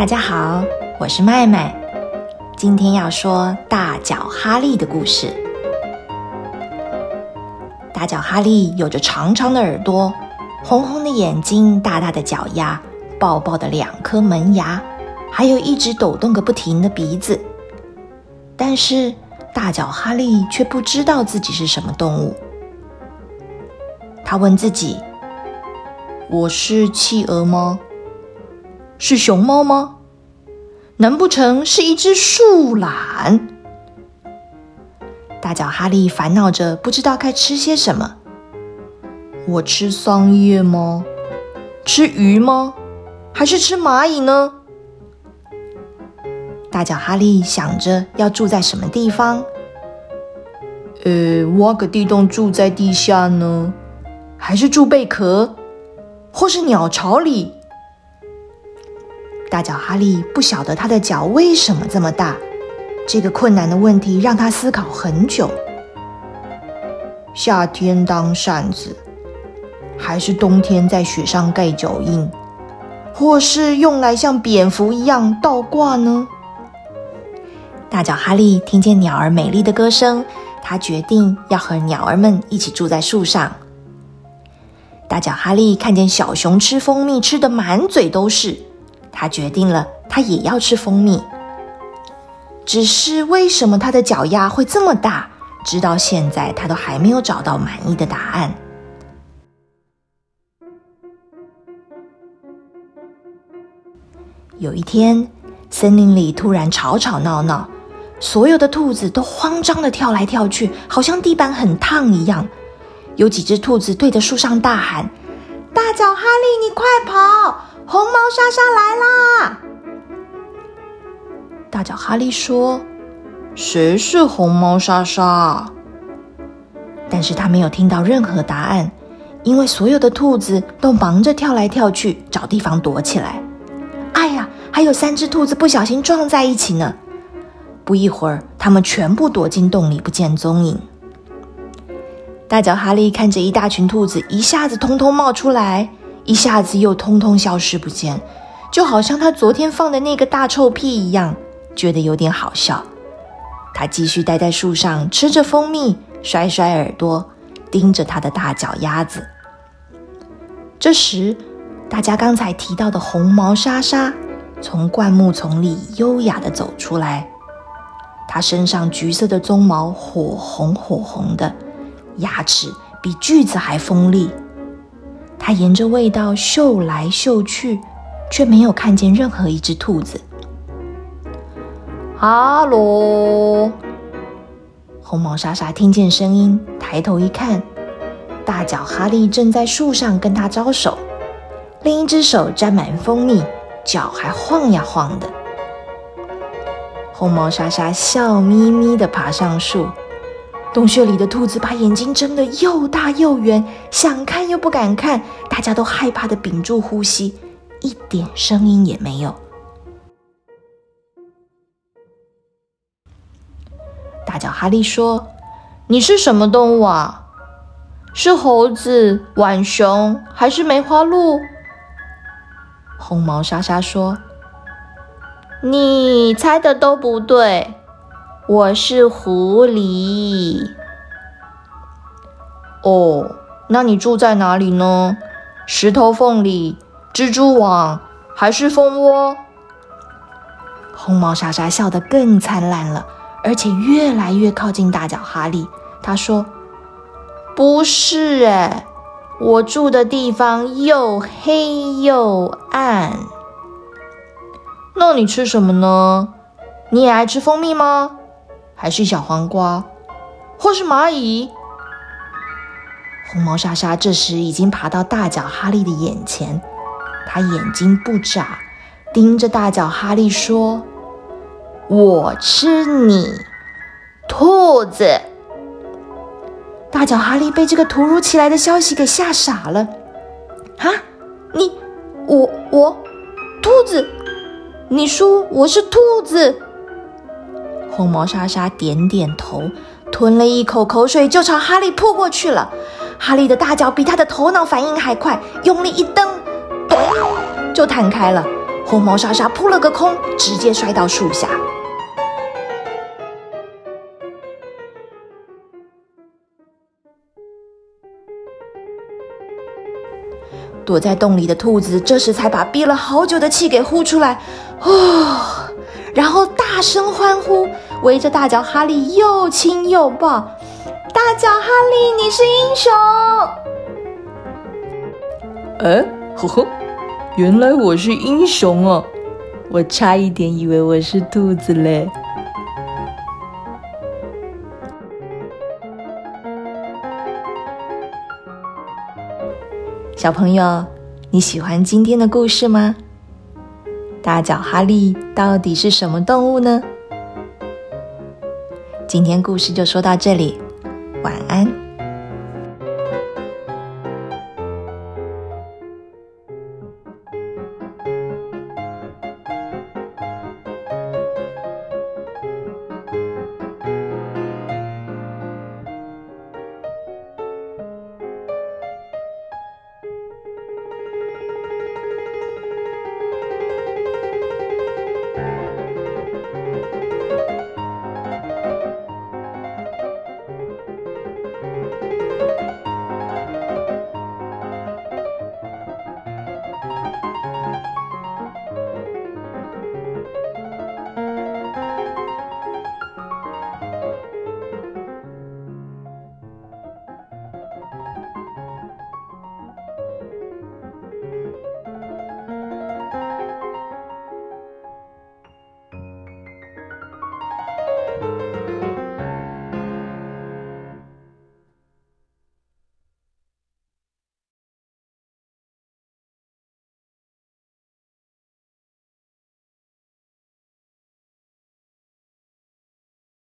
大家好，我是麦麦。今天要说大脚哈利的故事。大脚哈利有着长长的耳朵、红红的眼睛、大大的脚丫、爆爆的两颗门牙，还有一直抖动个不停的鼻子。但是大脚哈利却不知道自己是什么动物。他问自己：“我是企鹅吗？”是熊猫吗？难不成是一只树懒？大脚哈利烦恼着，不知道该吃些什么。我吃桑叶吗？吃鱼吗？还是吃蚂蚁呢？大脚哈利想着要住在什么地方。呃，挖个地洞住在地下呢？还是住贝壳，或是鸟巢里？大脚哈利不晓得他的脚为什么这么大，这个困难的问题让他思考很久。夏天当扇子，还是冬天在雪上盖脚印，或是用来像蝙蝠一样倒挂呢？大脚哈利听见鸟儿美丽的歌声，他决定要和鸟儿们一起住在树上。大脚哈利看见小熊吃蜂蜜，吃的满嘴都是。他决定了，他也要吃蜂蜜。只是为什么他的脚丫会这么大？直到现在，他都还没有找到满意的答案。有一天，森林里突然吵吵闹闹，所有的兔子都慌张的跳来跳去，好像地板很烫一样。有几只兔子对着树上大喊：“大脚哈利，你快跑！”红毛莎莎来啦！大脚哈利说：“谁是红毛莎莎？”但是他没有听到任何答案，因为所有的兔子都忙着跳来跳去，找地方躲起来。哎呀，还有三只兔子不小心撞在一起呢！不一会儿，他们全部躲进洞里，不见踪影。大脚哈利看着一大群兔子一下子通通冒出来。一下子又通通消失不见，就好像他昨天放的那个大臭屁一样，觉得有点好笑。他继续待在树上，吃着蜂蜜，甩甩耳朵，盯着他的大脚丫子。这时，大家刚才提到的红毛莎莎从灌木丛里优雅地走出来，她身上橘色的鬃毛火红火红的，牙齿比锯子还锋利。他沿着味道嗅来嗅去，却没有看见任何一只兔子。哈喽！红毛莎莎听见声音，抬头一看，大脚哈利正在树上跟他招手，另一只手沾满蜂蜜，脚还晃呀晃的。红毛莎莎笑眯眯地爬上树。洞穴里的兔子把眼睛睁得又大又圆，想看又不敢看，大家都害怕的屏住呼吸，一点声音也没有。大脚哈利说：“你是什么动物啊？是猴子、浣熊还是梅花鹿？”红毛莎莎说：“你猜的都不对。”我是狐狸。哦，那你住在哪里呢？石头缝里、蜘蛛网还是蜂窝？红毛莎莎笑得更灿烂了，而且越来越靠近大脚哈利。他说：“不是哎，我住的地方又黑又暗。那你吃什么呢？你也爱吃蜂蜜吗？”还是小黄瓜，或是蚂蚁。红毛莎莎这时已经爬到大脚哈利的眼前，他眼睛不眨，盯着大脚哈利说：“我吃你，兔子！”大脚哈利被这个突如其来的消息给吓傻了。啊，你，我，我，兔子？你说我是兔子？红毛莎莎点点头，吞了一口口水，就朝哈利扑过去了。哈利的大脚比他的头脑反应还快，用力一蹬，咚，就弹开了。红毛莎莎扑了个空，直接摔到树下。躲在洞里的兔子这时才把憋了好久的气给呼出来，哦，然后大声欢呼，围着大脚哈利又亲又抱。大脚哈利，你是英雄！哎，呵呵，原来我是英雄啊！我差一点以为我是兔子嘞。小朋友，你喜欢今天的故事吗？大脚哈利到底是什么动物呢？今天故事就说到这里，晚安。